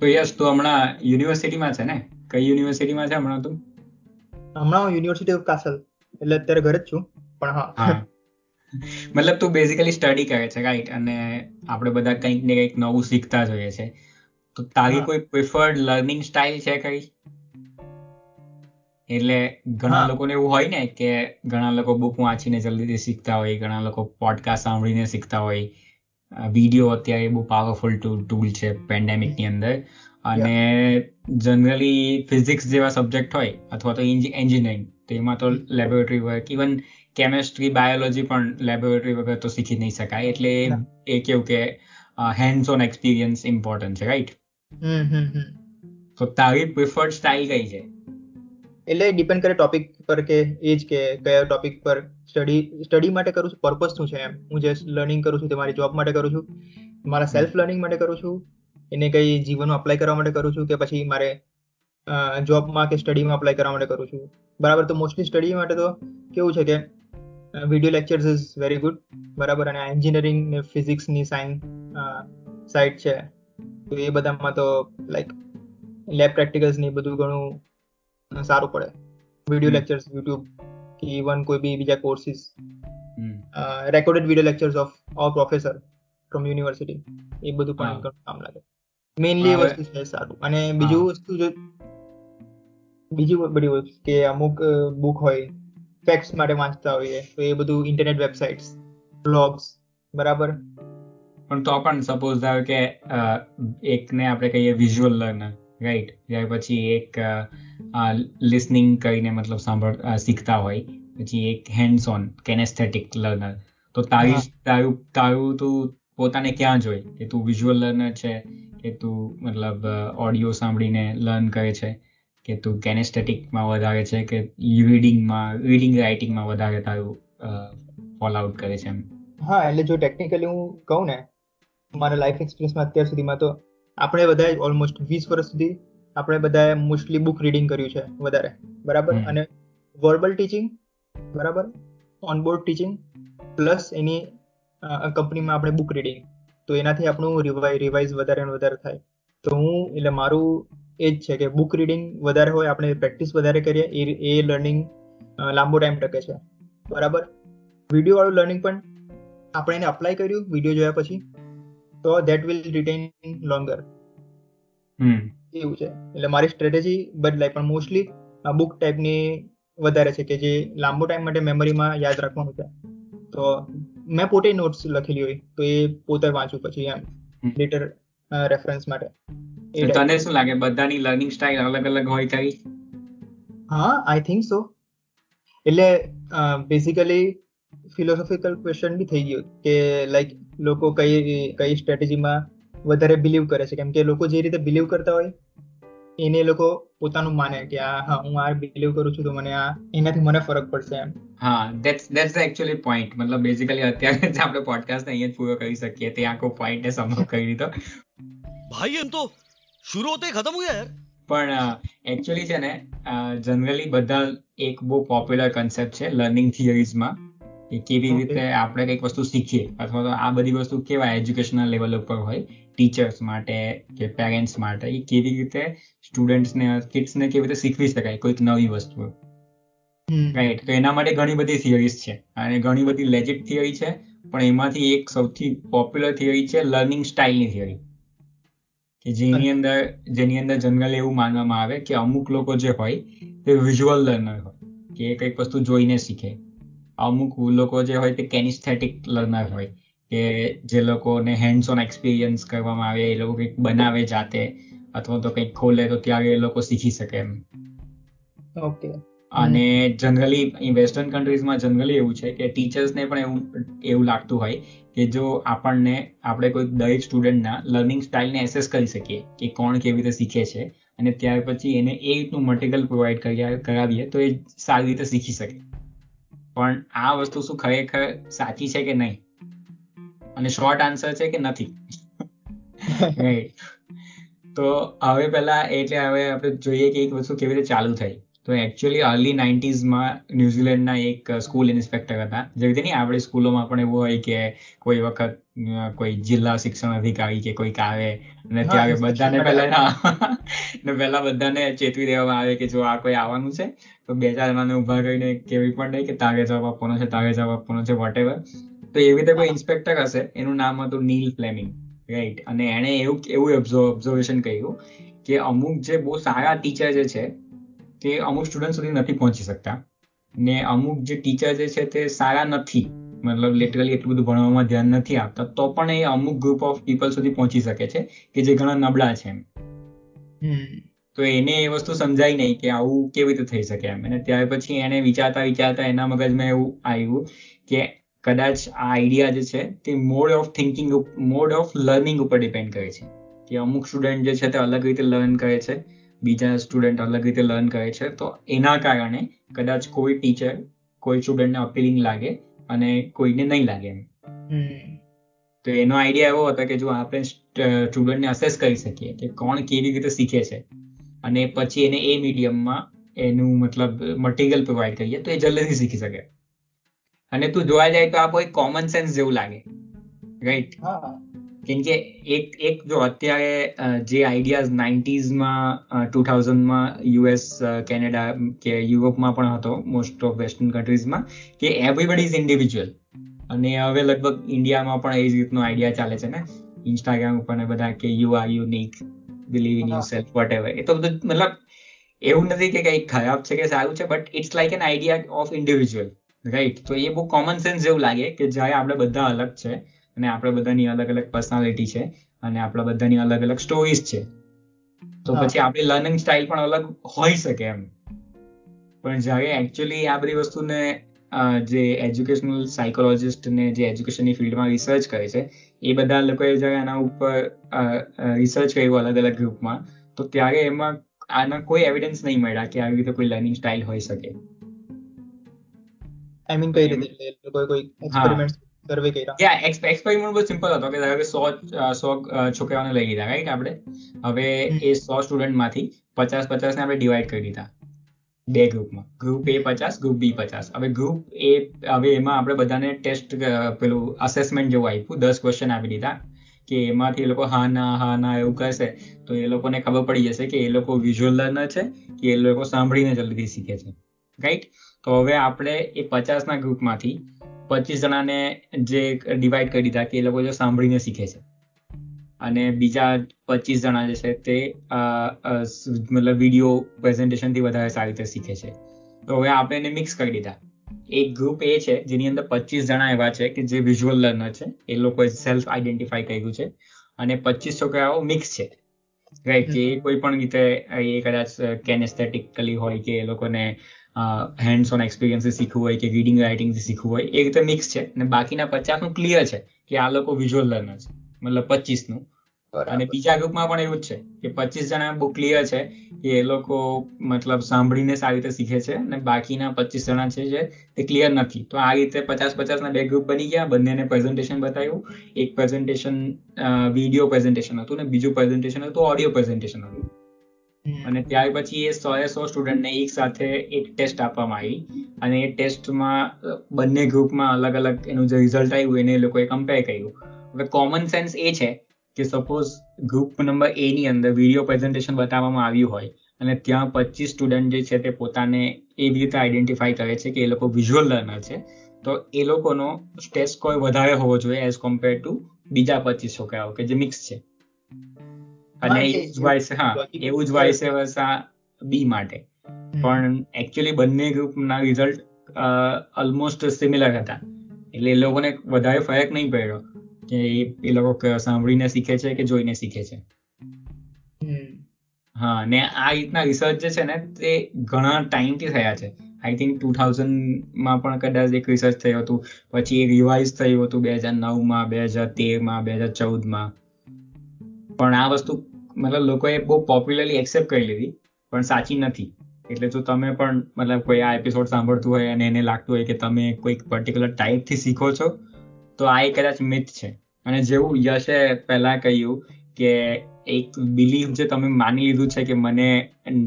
તો યસ તું હમણાં યુનિવર્સિટીમાં છે ને? કઈ યુનિવર્સિટીમાં છે હમણાં તું? હમણાં હું યુનિવર્સિટી ઓફ કાસલ એટલે અત્યારે ઘરે જ છું પણ હા. મતલબ તું બેઝિકલી સ્ટડી કરે છે રાઈટ અને આપણે બધા કંઈક ને કંઈક નવું શીખતા જોઈએ છે. તો તારી કોઈ પ્રિફર્ડ લર્નિંગ સ્ટાઇલ છે કઈ? એટલે ઘણા લોકોને એવું હોય ને કે ઘણા લોકો બુક વાંચીને જલ્દીથી શીખતા હોય ઘણા લોકો પોડકાસ્ટ સાંભળીને શીખતા હોય. વીડિયો અત્યારે બહુ પાવરફુલ ટૂલ છે પેન્ડેમિકની અંદર. અને જનરલી ફિઝિક્સ જેવા સબ્જેક્ટ હોય અથવા તો એન્જિનિયરિંગ તો એમાં તો laboratory work even chemistry biology પણ લેબોરેટરી વગર તો શીખી નહીં શકાય. એટલે એ કેવું કે હેન્ડ્સ ઓન એક્સપિરિયન્સ ઇમ્પોર્ટન્ટ છે રાઈટ તો તારી પ્રિફર્ડ સ્ટાઇલ કઈ છે? એટલે ડિપેન્ડ કરે ટોપિક પર કે એજ કે કયા ટોપિક પર સ્ટડી સ્ટડી માટે કરું છું પર્પઝ શું છે એમ. હું જે લર્નિંગ કરું છું તે મારી જોબ માટે કરું છું મારા સેલ્ફ લર્નિંગ માટે કરું છું એને કઈ જીવનમાં અપ્લાય કરવા માટે કરું છું કે પછી મારે જોબમાં કે સ્ટડીમાં અપ્લાય કરવા માટે કરું છું. બરાબર તો મોસ્ટલી સ્ટડી માટે તો કેવું છે કે video lectures is very good બરાબર અને એન્જિનિયરિંગ ને ફિઝિક્સની સાયન્સ સાઇડ છે. તો એ બધામાં તો લાઈક લેબ પ્રેક્ટિકલ્સ ને બધું ઘણું સારું પડે. વીડિયો લેક્ચર્સ યુટ્યુબ કે ઇવન કોઈ બી બીજા courses recorded video lectures of or professor from university એ બધું પણ કામ લાગે. મેઇનલી વસ્તુ છે સારું. અને બીજું વસ્તુ જો બીજી બધી વસ્તુ કે અમુક બુક હોય ફેક્ટ્સ માટે વાંચતા હોઈએ તો એ બધું ઇન્ટરનેટ વેબસાઇટ્સ બ્લોગ્સ બરાબર? પણ તો પણ સપોઝ ધારો કે એકને આપણે કહીએ વિઝ્યુઅલ લર્નર રાઈટ ત્યાર પછી એક લિસનિંગ કરીને મતલબ સાંભળ શીખતા હોય. પછી એક હેન્ડ્સ ઓન કેનેસ્થેટિક લર્નર તો તારી તારું તારું તું પોતાને ક્યાં જોઈ? કે તું વિઝ્યુઅલ લર્નર છે? કે તું મતલબ ઓડિયો સાંભળીને લર્ન કરે છે? કે તું કેનેસ્થેટિકમાં વધારે છે? કે રીડિંગમાં રીડિંગ રાઇટિંગમાં વધારે તારું ફોલ આઉટ કરે છે એમ? હા એટલે જો ટેકનિકલી હું કહું ને મારા લાઈફ એક્સપિરિયન્સમાં અત્યાર સુધીમાં તો આપણે બધાએ ઓલમોસ્ટ વીસ વર્ષ સુધી આપણે બધાએ મોસ્ટલી બુક રીડિંગ કર્યું છે વધારે બરાબર? અને વર્બલ ટીચિંગ બરાબર? ઓનબોર્ડ ટીચિંગ પ્લસ એની કંપનીમાં આપણે બુક રીડિંગ તો એનાથી આપણું રિવાઈ રિવાઇઝ વધારે ને વધારે થાય. તો હું એટલે મારું એ જ છે કે બુક રીડિંગ વધારે હોય આપણે પ્રેક્ટિસ વધારે કરીએ એ એ લર્નિંગ લાંબો ટાઈમ ટકે છે. બરાબર? વીડિયો વાળું લર્નિંગ પણ આપણે એને અપ્લાય કર્યું વીડિયો જોયા પછી. તો ધેટ વિલ રિટેન લોંગર એવું છે. એટલે મારી સ્ટ્રેટેજી બદલાય પણ મોસ્ટલી આ બુક ટાઈપની વધારે છે કે જે લાંબો ટાઈમ માટે મેમરીમાં યાદ રાખવાનું છે. તો મેં પોતે નોટ્સ લખેલી હોય તો એ પોતે વાંચું પછી એમ. લેટર રેફરન્સ માટે. તને શું લાગે? બધાની લર્નિંગ સ્ટાઇલ અલગ અલગ હોય કઈ હા આઈ થિંક સો એટલે બેઝિકલી ફિલોસોફિકલ ક્વેશ્ચન બી થઈ ગયો કે લાઈક લોકો કઈ કઈ સ્ટ્રેટેજીમાં વધારે બિલીવ કરે છે? કેમ કે લોકો જે રીતે બિલીવ કરતા હોય એને લોકો પોતાનું માને કે આ હા હું આ બિલીવ કરું છું તો મને આ એનાથી મને ફરક પડશે. એમ. હા that's that's the actually point મતલબ બેઝિકલી અત્યારે જ આપણે પોડકાસ્ટ અહીંયા જ પૂરો કરી શકીએ. તે આખો પોઈન્ટ ને સમજ કરી દીધો ભાઈ એમ તો શરૂ હોતે ખતમ હોય યાર. પણ એકચ્યુઅલી છે ને જનરલી બધા એક બહુ પોપ્યુલર કન્સેપ્ટ છે લર્નિંગ થિયરીઝમાં કે કેવી રીતે આપણે કંઈક વસ્તુ શીખીએ? અથવા તો આ બધી વસ્તુ કેવા એજ્યુકેશનલ લેવલ ઉપર હોય? ટીચર્સ માટે કે પેરેન્ટ્સ માટે? એ કેવી રીતે સ્ટુડન્ટ્સને કિડ્સને કેવી રીતે શીખવી શકાય? કોઈક નવી વસ્તુ. રાઈટ તો એના માટે ઘણી બધી થિયરીઝ છે. અને ઘણી બધી લેજિટ થિયરી છે. પણ એમાંથી એક સૌથી પોપ્યુલર થિયરી છે લર્નિંગ સ્ટાઇલની થિયરી કે જેની અંદર જેની અંદર જનરલી એવું માનવામાં આવે કે અમુક લોકો જે હોય તે વિઝ્યુઅલ લર્નર હોય. કે કંઈક વસ્તુ જોઈને શીખે. અમુક લોકો જે હોય તે કેનિસ્થેટિક લર્નર હોય કે જે લોકોને હેન્ડ્સ ઓન એક્સપિરિયન્સ કરવામાં આવે એ લોકો કંઈક બનાવે જાતે અથવા તો કંઈક ખોલે તો ત્યારે એ લોકો શીખી શકે એમ. ઓકે. અને જનરલી વેસ્ટર્ન કન્ટ્રીઝમાં જનરલી એવું છે કે ટીચર્સને પણ એવું એવું લાગતું હોય કે જો આપણને આપણે કોઈ દરેક સ્ટુડન્ટના લર્નિંગ સ્ટાઇલને એસેસ કરી શકીએ કે કોણ કેવી રીતે શીખે છે અને ત્યાર પછી એને એ રીતનું મટીરિયલ પ્રોવાઈડ કરાવીએ તો એ સારી રીતે શીખી શકે. પણ આ વસ્તુ શું ખરેખર સાચી છે કે નહીં? અને શોર્ટ આન્સર છે કે નથી? તો હવે પહેલા એટલે હવે આપણે જોઈએ કે એક વસ્તુ કેવી રીતે ચાલુ થઈ. તો એકચ્યુઅલી અર્લી નાઇન્ટીઝમાં ન્યુઝીલેન્ડના એક સ્કૂલ ઇન્સ્પેક્ટર હતા. જે રીતે નહીં આપણી સ્કૂલોમાં પણ એવું હોય કે કોઈ વખત કોઈ જિલ્લા શિક્ષણ અધિકારી કે કોઈક આવે અને ત્યારે બધાને પહેલા ને પહેલા બધાને ચેતવી દેવામાં આવે કે જો આ કોઈ આવવાનું છે તો બે ચાર જણાને ઊભા કરીને કેવી પણ નહીં કે તારે જવાબ આપવાનો છે તારે જવાબ આપવાનો છે વોટેવર તો એવી રીતે કોઈ ઇન્સ્પેક્ટર હશે એનું નામ હતું નીલ ફ્લેમિંગ રાઈટ અને એણે એવું એવું ઓબ્ઝર્વેશન કર્યું કે અમુક જે બહુ સારા ટીચર જે છે તે અમુક સ્ટુડન્ટ સુધી નથી પહોંચી શકતા. ને અમુક જે ટીચર જે છે તે સારા નથી. મતલબ લિટરલી એટલું બધું ભણવામાં ધ્યાન નથી આપતા. તો પણ એ અમુક ગ્રુપ ઓફ પીપલ સુધી પહોંચી શકે છે કે જે ઘણા નબળા છે એમ. તો એને એ વસ્તુ સમજાય નહીં કે આવું કેવી રીતે થઈ શકે એમ. અને ત્યાર પછી એને વિચારતા વિચારતા એના મગજમાં એવું આવ્યું કે કદાચ આ આઈડિયા જે છે તે mode of thinking mode of learning ઉપર ડિપેન્ડ કરે છે. કે અમુક સ્ટુડન્ટ જે છે તે અલગ રીતે લર્ન કરે છે. બીજા સ્ટુડન્ટ અલગ રીતે લર્ન કરે છે તો એના કારણે કદાચ કોઈ ટીચર કોઈ સ્ટુડન્ટને અપીલિંગ લાગે અને કોઈને નહીં લાગે એમ. તો એનો આઈડિયા એવો હતો કે જો આપણે સ્ટુડન્ટને અસેસ કરી શકીએ કે કોણ કેવી રીતે શીખે છે અને પછી એને એ મીડિયમમાં એનું મતલબ મટીરિયલ પ્રોવાઈડ કરીએ તો એ જલ્દીથી શીખી શકે. અને તું જોવા જાય તો આ કોઈ કોમન સેન્સ જેવું લાગે. રાઈટ હા. કેમ કે એક એક જો અત્યારે જે આઈડિયાઝ નાઇન્ટીઝમાં ટુ થાઉઝન્ડમાં યુએસ કેનેડા કે યુરોપમાં પણ હતો મોસ્ટ ઓફ વેસ્ટર્ન કન્ટ્રીઝમાં કે એવરીબડી ઇઝ ઇન્ડિવિજ્યુઅલ અને હવે લગભગ ઇન્ડિયામાં પણ એ જ રીતનો આઈડિયા ચાલે છે ને? ઇન્સ્ટાગ્રામ ઉપર ને બધા કે you are unique believe in yourself whatever એ તો બધું મતલબ એવું નથી કે કંઈક ખરાબ છે કે સારું છે but it's like an idea of individual right તો એ બહુ કોમન સેન્સ જેવું લાગે કે જ્યારે આપણે બધા અલગ છે અને આપણા બધાની અલગ અલગ પર્સનાલિટી છે અને આપણા બધાની અલગ અલગ સ્ટોરીઝ છે. તો પછી આપણી લર્નિંગ સ્ટાઇલ પણ અલગ હોઈ શકે એમ. પણ જ્યારે એકચ્યુઅલી આ બધી વસ્તુને જે એજ્યુકેશનલ સાયકોલોજિસ્ટ ને જે એજ્યુકેશનની ફિલ્ડમાં રિસર્ચ કરે છે એ બધા લોકોએ જ્યારે આના ઉપર રિસર્ચ કર્યું અલગ અલગ ગ્રુપમાં તો ત્યારે એમાં આના કોઈ એવિડન્સ નહીં મળ્યા કે આવી રીતે કોઈ લર્નિંગ સ્ટાઇલ હોઈ શકે. આઈ મીન કઈ રીતે? કોઈ કોઈ એક્સપેરિમેન્ટ સર્વે કર્યા. યા એક્સપેરિમેન્ટ બહુ સિમ્પલ હતો કે ધારો કે સો સો છોકરાઓને લઈ લીધા રાઈટ આપણે? હવે એ સો સ્ટુડન્ટમાંથી પચાસ ને આપણે ડિવાઈડ કરી દીધા. બે ગ્રુપમાં. ગ્રુપ એ પચાસ ગ્રુપ બી પચાસ. હવે ગ્રુપ એ હવે એમાં આપણે બધાને ટેસ્ટ પેલું અસેસમેન્ટ જેવું આપ્યું. દસ ક્વેશ્ચન આપી દીધા કે એમાંથી એ લોકો હા ના હા ના એવું કહેશે તો એ લોકોને ખબર પડી જશે કે એ લોકો વિઝ્યુઅલ લર્નર છે કે એ લોકો સાંભળીને જલ્દીથી શીખે છે. રાઈટ તો હવે આપણે એ પચાસના ગ્રુપમાંથી પચીસ જણાને જે ડિવાઈડ કરી દીધા કે એ લોકો જો સાંભળીને શીખે છે. અને બીજા પચીસ જણા જે છે તે મતલબ વીડિયો પ્રેઝન્ટેશનથી વધારે સારી રીતે શીખે છે. તો હવે આપણે એને મિક્સ કરી દીધા. એક ગ્રુપ એ છે, જેની અંદર પચીસ જણા એવા છે કે જે વિઝ્યુઅલ લર્નર છે. એ લોકોએ સેલ્ફ આઈડેન્ટિફાઈ કર્યું છે. અને પચીસ છોકરાઓ મિક્સ છે. રાઈટ કે કોઈ પણ રીતે એ કદાચ કેનેસ્થેટિકલી હોય કે એ લોકોને હેન્ડ્સ ઓન એક્સપિરિયન્સ શીખવું હોય કે રીડિંગ રાઇટિંગ શીખવું હોય એ રીતે મિક્સ છે. અને બાકીના પચાસનું ક્લિયર છે કે આ લોકો વિઝ્યુઅલ લર્નર છે. મતલબ પચીસનું. અને બીજા ગ્રુપમાં પણ એવું જ છે કે પચીસ જણા બહુ ક્લિયર છે કે એ લોકો મતલબ સાંભળીને સારી રીતે શીખે છે અને બાકીના પચીસ જણા છે તે ક્લિયર નથી. તો આ રીતે પચાસ પચાસ ના બે ગ્રુપ બની ગયા. બંનેને પ્રેઝન્ટેશન બતાવ્યું એક પ્રેઝન્ટેશન વીડિયો પ્રેઝન્ટેશન હતું ને બીજું પ્રેઝન્ટેશન હતું ઓડિયો પ્રેઝન્ટેશન હતું. અને ત્યાર પછી એ સો એ સો સ્ટુડન્ટને એક સાથે એક ટેસ્ટ આપવામાં આવી. અને એ ટેસ્ટમાં બંને ગ્રુપમાં અલગ અલગ એનું જે રિઝલ્ટ આવ્યું એને એ લોકોએ કમ્પેર કર્યું. હવે કોમન સેન્સ એ છે કે સપોઝ ગ્રુપ નંબર એ ની અંદર વીડિયો પ્રેઝન્ટેશન બતાવવામાં આવ્યું હોય અને ત્યાં પચીસ સ્ટુડન્ટ જે છે તે પોતાને એવી રીતે આઈડેન્ટિફાઈ કરે છે કે એ લોકો વિઝ્યુઅલ લર્નર છે, તો એ લોકોનો ટેસ્ટ સ્કોર વધારે હોવો જોઈએ એઝ કમ્પેર ટુ બીજા પચીસ છોકરાઓ કે જે મિક્સ છે. અને એવું જ વાઇસ હા એવું જ વાઇસ વર્ષા બી માટે. પણ એકચ્યુઅલી બંને ગ્રુપના રિઝલ્ટ ઓલમોસ્ટ સિમિલર હતા. એટલે એ લોકોને વધારે ફરક નહીં પડ્યો કે એ- એ લોકો સાંભળીને શીખે છે કે જોઈને શીખે છે. હા ને આ રીતના રિસર્ચ જે છે ને તે ઘણા ટાઈમથી થયા છે. આઈ થિંક ટુ થાઉઝન્ડમાં પણ કદાચ એક રિસર્ચ થયું હતું પછી એક રિવાઇઝ થયું હતું બે હજાર નવમાં બે હજાર તેરમાં બે હજાર ચૌદમાં. પણ આ વસ્તુ મતલબ લોકોએ બહુ પોપ્યુલરલી એક્સેપ્ટ કરી લીધી પણ સાચી નથી. એટલે જો તમે પણ મતલબ કોઈ આ એપિસોડ સાંભળતું હોય અને એને લાગતું હોય કે તમે કોઈક પર્ટિક્યુલર ટાઈપથી શીખો છો તો આ એક કદાચ મિથ છે. અને જેવું યશે પહેલા કહ્યું કે એક બિલીફ જે તમે માની લીધું છે કે મને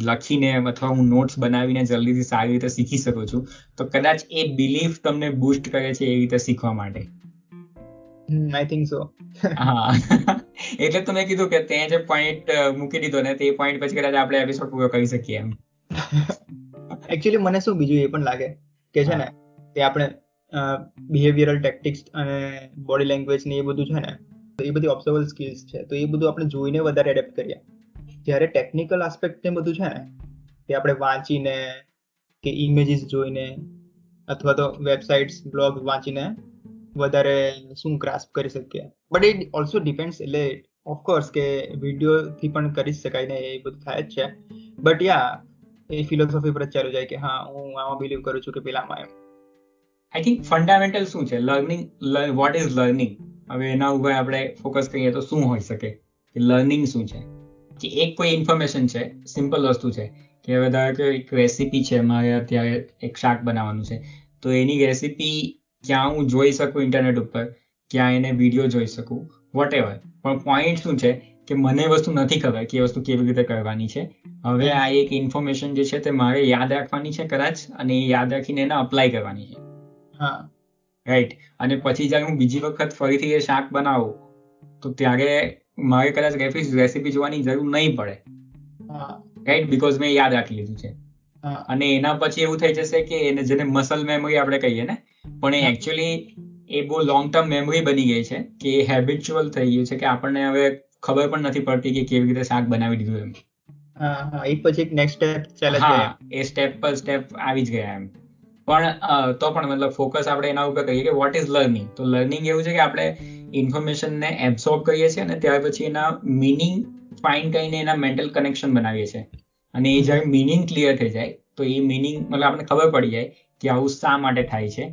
લખીને અથવા હું નોટ્સ બનાવીને જલ્દીથી સારી રીતે શીખી શકું છું તો કદાચ એ બિલીફ તમને બૂસ્ટ કરે છે એ રીતે શીખવા માટે. આઈ થિંક સો હા. એટલે તો મેં કીધું કે તે જે પોઈન્ટ મૂકી દીધો ને તે પોઈન્ટ પછી કદાચ આપણે એપિસોડ પૂરો કરી શકીએ એમ. એકચ્યુઅલી મને શું બીજું એ પણ લાગે કે છે ને કે આપણે બિહેવિયરલ ટેક્ટિક્સ અને બોડી લેંગ્વેજ ને એ બધું છે ને, તો એ બધી ઓબ્ઝર્વેબલ સ્કિલ્સ છે, તો એ બધું આપણે જોઈને વધારે એડેપ્ટ કરીએ. જ્યારે ટેકનિકલ આસ્પેક્ટ ને બધું છે ને, તે આપણે વાંચીને કે ઇમેજીસ જોઈને, અથવા તો વેબસાઇટ્સ બ્લોગ વાંચીને વધારે શું ગ્રાસ્પ કરી શકીએ. બટ ઇટ ઓલ્સો ડિપેન્ડ્સ એટલે ઓફકોર્સ કે વિડીયોથી પણ કરી શકાય ને એ બધું થાય જ છે. બટ યા એ ફિલોસોફી પર ચાલુ જાય કે હા, હું આમાં બિલીવ કરું છું કે પેલામાં એમ. આઈ થિંક ફંડામેન્ટલ શું છે? લર્નિંગ વોટ ઇઝ લર્નિંગ હવે એના ઉપર આપણે ફોકસ કરીએ તો શું હોઈ શકે? કે લર્નિંગ શું છે? કે એક કોઈ ઇન્ફોર્મેશન છે સિમ્પલ વસ્તુ છે. કે હવે ધારો કે એક રેસીપી છે, મારે અત્યારે એક શાક બનાવવાનું છે. તો એની રેસીપી ક્યાં હું જોઈ શકું ઇન્ટરનેટ ઉપર ક્યાં એને વીડિયો જોઈ શકું વોટ એવર પણ પોઈન્ટ શું છે કે મને વસ્તુ નથી ખબર કે એ વસ્તુ કેવી રીતે કરવાની છે. હવે આ એક ઇન્ફોર્મેશન જે છે તે મારે યાદ રાખવાની છે કદાચ અને એ યાદ રાખીને એને અપ્લાય કરવાની છે. હા. રાઈટ અને પછી જ્યારે હું બીજી વખત ફરીથી એ શાક બનાવું તો ત્યારે મારે કદાચ રેસીપી જોવાની જરૂર નહીં પડે. રાઈટ બીકોઝ મેં યાદ રાખી લીધું છે. અને એના પછી એવું થઈ જશે કે એને જેને મસલ મેમરી આપણે કહીએ ને પણ એ એકચ્યુઅલી એ બહુ લોંગ ટર્મ મેમરી બની ગઈ છે કે એ હેબિચ્યુઅલ થઈ ગયું છે કે આપણને હવે ખબર પણ નથી પડતી કે કેવી રીતે શાક બનાવી દીધું એમ. એક પછી એક નેક્સ્ટ સ્ટેપ હા એ સ્ટેપ પર સ્ટેપ આવી જ ગયા એમ. પણ તો પણ મતલબ ફોકસ આપણે એના ઉપર કહીએ કે વોટ ઇઝ લર્નિંગ તો લર્નિંગ એવું છે કે આપણે ઇન્ફોર્મેશનને એબ્સોર્બ કરીએ છીએ અને ત્યાર પછી એના મિનિંગ ફાઇન કરીને એના મેન્ટલ કનેક્શન બનાવીએ છીએ. અને એ જ્યારે મિનિંગ ક્લિયર થઈ જાય તો એ મિનિંગ મતલબ આપણે ખબર પડી જાય કે આવું શા માટે થાય છે.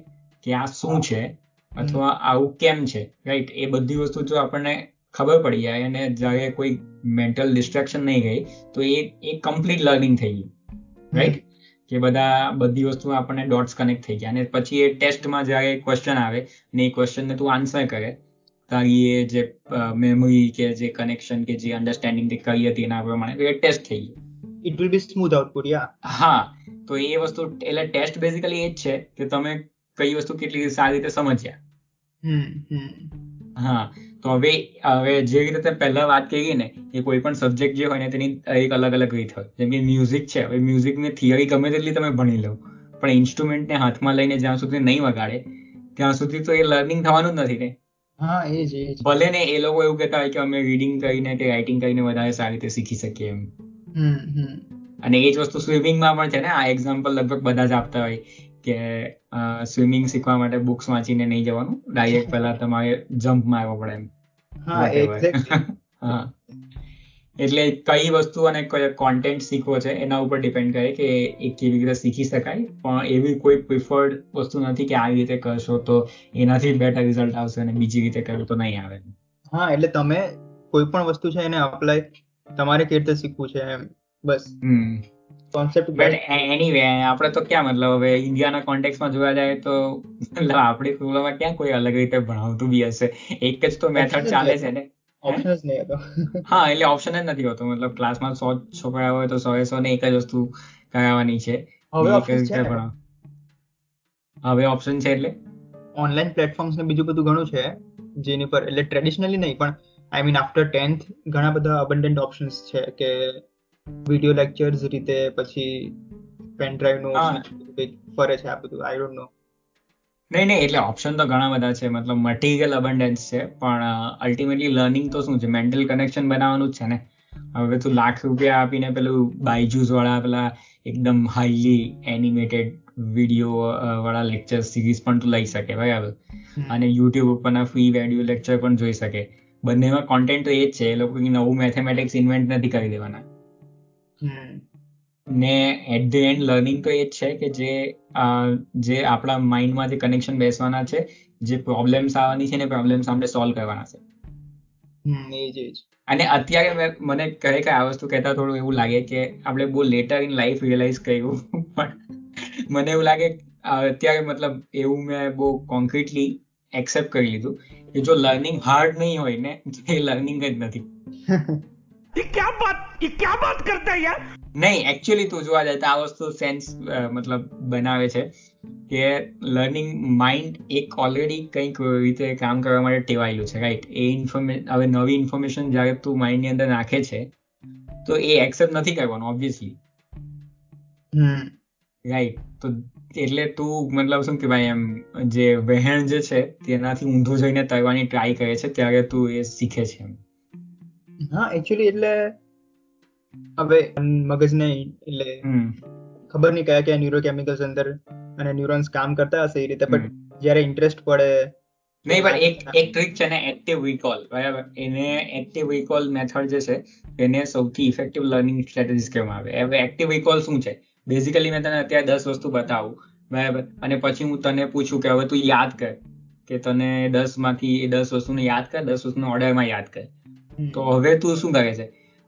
કે આ શું છે અથવા આવું કેમ છે? રાઈટ એ બધી વસ્તુ જો આપણને ખબર પડી જાય અને જ્યારે કોઈ મેન્ટલ ડિસ્ટ્રેક્શન નહીં ગઈ તો એ એ કમ્પ્લીટ લર્નિંગ થઈ ગયું. રાઈટ કે બધા બધી વસ્તુ આપણને ડોટ્સ કનેક્ટ થઈ ગયા. અને પછી એ ટેસ્ટમાં જ્યારે ક્વેશ્ચન આવે ને એ ક્વેશ્ચનને તું આન્સર કરે તારી એ જે મેમરી કે જે કનેક્શન કે જે અન્ડરસ્ટેન્ડિંગ તે કરી હતી એના પ્રમાણે એ ટેસ્ટ થઈ ગયું. It will be smooth output યા હા. તો એ વસ્તુ એટલે ટેસ્ટ બેઝિકલી એ જ છે કે તમે કઈ વસ્તુ કેટલી સારી રીતે સમજ્યા. હા તો હવે હવે જે રીતે પહેલા વાત કરી ને એ કોઈ પણ સબ્જેક્ટ જે હોય ને તેની એક અલગ અલગ રીત હોય. જેમ કે મ્યુઝિક છે હવે મ્યુઝિકની થિયરી ગમે તેટલી તમે ભણી લો પણ ઇન્સ્ટ્રુમેન્ટને હાથમાં લઈને જ્યાં સુધી નહીં વગાડે ત્યાં સુધી તો એ લર્નિંગ થવાનું જ નથી ને. હા એ જ ભલે ને એ લોકો એવું કહેતા હોય કે અમે રીડિંગ કરીને કે રાઇટિંગ કરીને વધારે સારી રીતે શીખી શકીએ એમ. અને એ જ વસ્તુ સ્વિમિંગમાં પણ છે ને આ એક્ઝામ્પલ લગભગ બધા જ આપતા હોય. કે સ્વિમિંગ શીખવા માટે બુક્સ વાંચીને નહીં જવાનું. ડાયરેક્ટ પહેલા તમારે જમ્પ મારવો પડે એમ. હા એટલે કઈ વસ્તુ અને કયો કોન્ટેન્ટ શીખવો છે એના ઉપર ડિપેન્ડ કરે કે એ કેવી રીતે શીખી શકાય. પણ એવી કોઈ પ્રિફર્ડ વસ્તુ નથી કે આવી રીતે કરશો તો એનાથી બેટર રિઝલ્ટ આવશે અને બીજી રીતે કરવું તો નહીં આવે. હા એટલે તમે કોઈ પણ વસ્તુ છે એને અપ્લાય તમારે કેવી રીતે શીખવું છે એમ. બસ. કોન્સેપ્ટ બટ એનીવે આપણે તો ક્યાં મતલબ હવે ઇન્ડિયાના કોન્ટેક્સમાં જોવા જાય તો મતલબ આપણી સ્કૂલોમાં ક્યાં કોઈ અલગ રીતે ભણાવતું બી હશે? એક જ તો મેથડ ચાલે છે ને? ઓપ્શન જ નહીં હતો હા એટલે ઓપ્શન જ નથી હોતો. મતલબ ક્લાસમાં સો છોકરા હોય તો સો એ સો ને એક જ વસ્તુ કરાવવાની છે. હવે ઓપ્શન છે હવે ઓપ્શન છે એટલે? ઓનલાઈન પ્લેટફોર્મ્સ ને બીજું બધું ઘણું છે જેની પર એટલે ટ્રેડિશનલી નહીં પણ આઈ મીન આફ્ટર ટેન્થ ઘણા બધા અબન્ડન્ટ ઓપ્શન્સ છે કે વિડિયો લેક્ચર્સ રીતે પછી પેન ડ્રાઈવ નો ફરે છે આ બધું આઈ ડોન્ટ નો નહીં નહીં એટલે ઓપ્શન તો ઘણા બધા છે મતલબ મટીરિયલ અબન્ડન્સ છે પણ અલ્ટિમેટલી લર્નિંગ તો શું છે મેન્ટલ કનેક્શન બનાવવાનું જ છે ને. હવે તું લાખ રૂપિયા આપીને પેલું બાયજૂસ વાળા પેલા એકદમ હાઈલી એનિમેટેડ વીડિયો વાળા લેક્ચર સિરીઝ પણ તું લઈ શકે બરાબર? અને યુટ્યુબ ઉપરના ફ્રી વેડિયો લેક્ચર પણ જોઈ શકે. બંનેમાં કોન્ટેન્ટ તો એ જ છે એ લોકો નવું મેથેમેટિક્સ ઇન્વેન્ટ નથી કરી દેવાના. ને એટ ધ એન્ડ લર્નિંગ તો એ જ છે કે જે જે આપણા માઇન્ડમાં જે કનેક્શન બેસવાના છે જે પ્રોબ્લેમ્સ આવવાની છે ને પ્રોબ્લેમ્સ આપણે સોલ્વ કરવાના છે અને અત્યારે મને કહે કે આ વસ્તુ કહેતા થોડું એવું લાગે કે આપણે બહુ લેટર ઇન લાઈફ રિયલાઇઝ કર્યું પણ મને એવું લાગે અત્યારે મતલબ એવું મેં બહુ કોન્ક્રીટલી એક્સેપ્ટ કરી લીધું કે જો લર્નિંગ હાર્ડ નહીં હોય ને એ લર્નિંગ જ નથી ये क्या बात ये क्या बात करता है यार નહીં એકચ્યુઅલી તું જોવા જાય તો આ વસ્તુ સેન્સ મતલબ બનાવે છે કે લર્નિંગ માઇન્ડ એક ઓલરેડી કંઈક રીતે કામ કરવા માટે ટેવાયેલું છે રાઈટ એ ઇન્ફોર્મેશન હવે નવી ઇન્ફોર્મેશન જ્યારે તું માઇન્ડની અંદર નાખે છે તો એ એક્સેપ્ટ નથી કરવાનું ઓબ્વિયસલી હમ. રાઈટ તો એટલે તું મતલબ શું કહેવાય એમ જે વહેણ જે છે તેનાથી ઊંધું જઈને તરવાની ટ્રાય કરે છે ત્યારે તું એ શીખે છે એમ. હા એકચ્યુઅલી એટલે હવે મગજને એટલે ખબર નહીં કયા કયા ન્યુરોકેમિકલ્સ અંદર અને ન્યુરોન્સ કામ કરતા હશે એ રીતે બટ જ્યારે ઇન્ટરેસ્ટ પડે નહીં પણ એક એક ટ્રીક છે ને એક્ટિવ રિકોલ બરાબર? એને એક્ટિવ રિકોલ મેથડ જે છે એને સૌથી ઇફેક્ટિવ લર્નિંગ સ્ટ્રેટેજીસ કહેવામાં આવે. હવે એક્ટિવ રિકોલ શું છે? બેઝિકલી મેં તને અત્યારે દસ વસ્તુ બતાવું બરાબર? અને પછી હું તને પૂછું કે હવે તું યાદ કર કે તને દસમાંથી એ દસ વસ્તુને યાદ કર દસ વસ્તુને ઓર્ડરમાં યાદ કર. તો હવે તું શું કરે છે?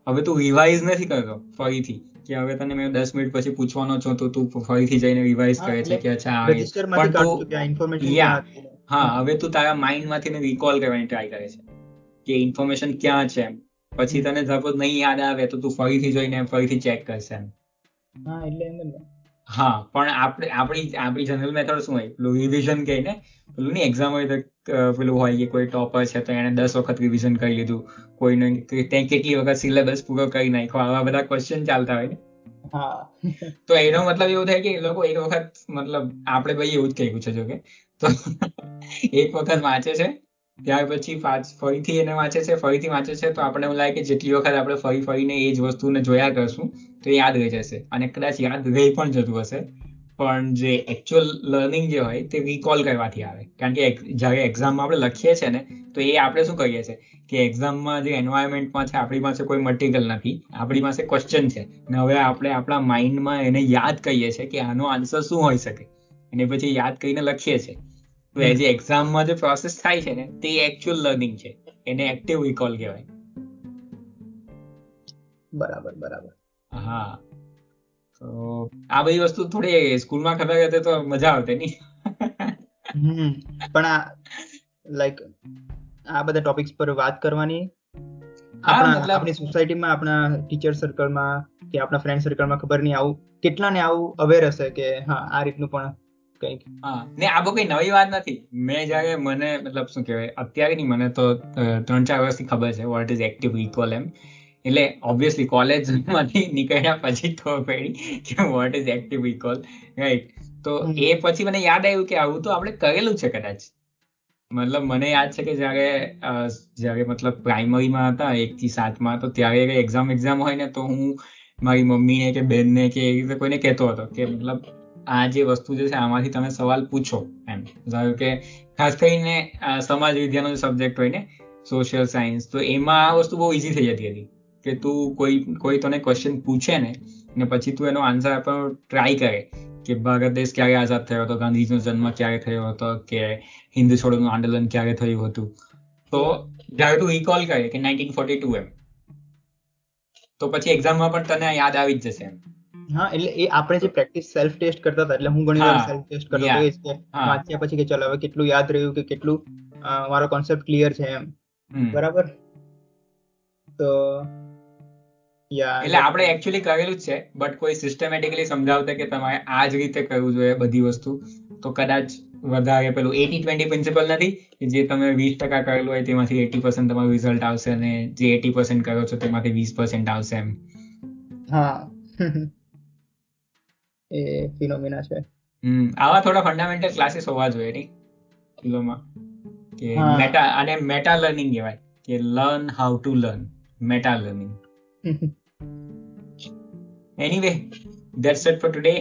હવે તું રિવાઇઝ નથી કરતો ફરીથી. કે હવે તને મેં દસ મિનિટ પછી પૂછવાનો છો તો તું ફરીથી જઈને રિવાઇઝ કરે છે કે અચ્છા પણ તું-. હા હવે તું તારા માઇન્ડમાંથી રિકોલ કરવાની ટ્રાય કરે છે. કે ઇન્ફોર્મેશન ક્યાં છે પછી તને સપોઝ નહીં યાદ આવે તો તું ફરીથી જોઈને ફરીથી ચેક કરશે એમ. હા એટલે એમ. હા પણ આપણે આપણી આપણી જનરલ મેથડ શું હોય? પેલું રિવિઝન કહે ને પેલું નહીં એક્ઝામ હોય તો પેલું હોય કે કોઈ ટોપર છે તો એને દસ વખત રિવિઝન કરી લીધું. કોઈને તે કેટલી વખત સિલેબસ પૂરો કરી નાખ્યો આવા બધા ક્વેશ્ચન ચાલતા હોય ને. હા. તો એનો મતલબ એવું થાય કે એ લોકો એક વખત મતલબ આપણે ભાઈ એવું જ કહ્યું છે જો કે. તો એક વખત વાંચે છે ત્યાર પછી ફરીથી એને વાંચે છે, ફરીથી વાંચે છે, તો આપણે એવું લાગે કે જેટલી વખત આપણે ફરી ફરીને એ જ વસ્તુને જોયા કરશું, તો યાદ રહી જશે. અને કદાચ યાદ રહી પણ જતું હશે. પણ જે એકચ્યુઅલ લર્નિંગ જે હોય તે રિકોલ કરવાથી આવે. કારણ કે જ્યારે એક્ઝામમાં આપણે લખીએ છીએ ને, તો એ આપણે શું કહીએ છીએ? કે એક્ઝામમાં જે એન્વાયરમેન્ટમાં છે, આપણી પાસે કોઈ મટીરિયલ નથી. આપણી પાસે ક્વેશ્ચન છે. ને હવે આપણે આપણા માઇન્ડમાં એને યાદ કરીએ છીએ કે આનો આન્સર શું હોઈ શકે. અને પછી યાદ કરીને લખીએ છીએ. જે એક્ઝામમાં જે પ્રોસેસ થાય છે ને તે એકચ્યુઅલ લર્નિંગ છે. એને એક્ટિવ રિકોલ કહેવાય. બરાબર બરાબર. હા. તો આ બધી વસ્તુ થોડી સ્કૂલમાં ખબર હતી તો મજા આવતી નહીં. પણ આ લાઈક આ બધા ટોપિક્સ પર વાત કરવાની આપણા આપણી સોસાયટીમાં આપણા ટીચર સર્કલમાં કે આપણા ફ્રેન્ડ સર્કલમાં ખબર નહીં આવું કેટલાને આવું અવેર હશે કે હા આ રીતનું પણ કંઈક. હા. ને આ બહુ કઈ નવી વાત નથી. મેં જ્યારે મને મતલબ શું કહેવાય અત્યારે નહીં મને તો ત્રણ ચાર વર્ષથી ખબર છે વોટ ઇઝ એક્ટિવ ઇક્વલ એમ એટલે ઓબ્વિયસલી કોલેજમાંથી નીકળ્યા પછી જ ખબર પડી કે what is active equal right તો એ પછી મને યાદ આવ્યું કે આવું તો આપણે કરેલું છે કદાચ. મતલબ મને યાદ છે કે જ્યારે જ્યારે મતલબ પ્રાઇમરીમાં હતા એક થી સાતમાં તો ત્યારે એક્ઝામ એક્ઝામ હોય ને તો હું મારી મમ્મીને કે બેનને કે એવી રીતે કોઈને કહેતો હતો કે મતલબ આ જે વસ્તુ જે છે આમાંથી તમે સવાલ પૂછો એમ. ધારો કે ખાસ કરીને સમાજ વિદ્યાનો જે સબ્જેક્ટ હોય ને સોશિયલ સાયન્સ તો એમાં આ વસ્તુ બહુ ઈઝી થઈ જતી હતી કે તું કોઈ કોઈ તને ક્વેશ્ચન પૂછે ને ને પછી તું એનો આન્સર આપવાનો ટ્રાય કરે કે ભારત દેશ ક્યારે આઝાદ થયો હતો, ગાંધીજીનો જન્મ ક્યારે થયો હતો, કે હિન્દ છોડોનું આંદોલન ક્યારે થયું હતું. તો જ્યારે તું રિકોલ કરે કે નાઇન્ટીન ફોર્ટી ટુ એમ, તો પછી એક્ઝામમાં પણ તને યાદ આવી જ જશે એમ. હા એટલે એ આપણે જે પ્રેક્ટિસ સેલ્ફ ટેસ્ટ કરતા હતા એટલે હું ઘણી વાર સેલ્ફ ટેસ્ટ કરતો હતો એ કે વાંચ્યા પછી કે ચલો હવે કેટલું યાદ રહ્યું કે કેટલું મારો કોન્સેપ્ટ ક્લિયર છે એમ. બરાબર? તો એટલે આપણે એકચ્યુઅલી કરેલું જ છે બટ કોઈ સિસ્ટમેટિકલી સમજાવતા કે તમારે આ જ રીતે કરવું જોઈએ બધી વસ્તુ તો કદાચ વધારે પેલું એટી ટ્વેન્ટી પ્રિન્સિપલ નથી કે જે તમે વીસ ટકા કરેલું હોય તેમાંથી એટી પર્સન્ટ તમારું રિઝલ્ટ આવશે અને જે એટી પર્સન્ટ કરો છો તેમાંથી વીસ પર્સન્ટ આવશે એમ. હા. એ ફિલોમિના છે. હમ આવા થોડા ફંડામેન્ટલ ક્લાસીસ હોવા જોઈએ નહીં ફિલોમાં. કે મેટા અને મેટા લર્નિંગ કહેવાય. કે learn how to learn meta learning anyway that's it for today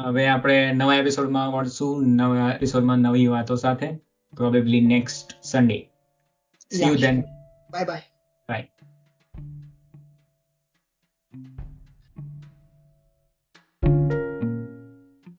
હવે આપણે નવા એપિસોડમાં મળશું નવા એપિસોડમાં નવી વાતો સાથે. Probably next Sunday see you then bye bye bye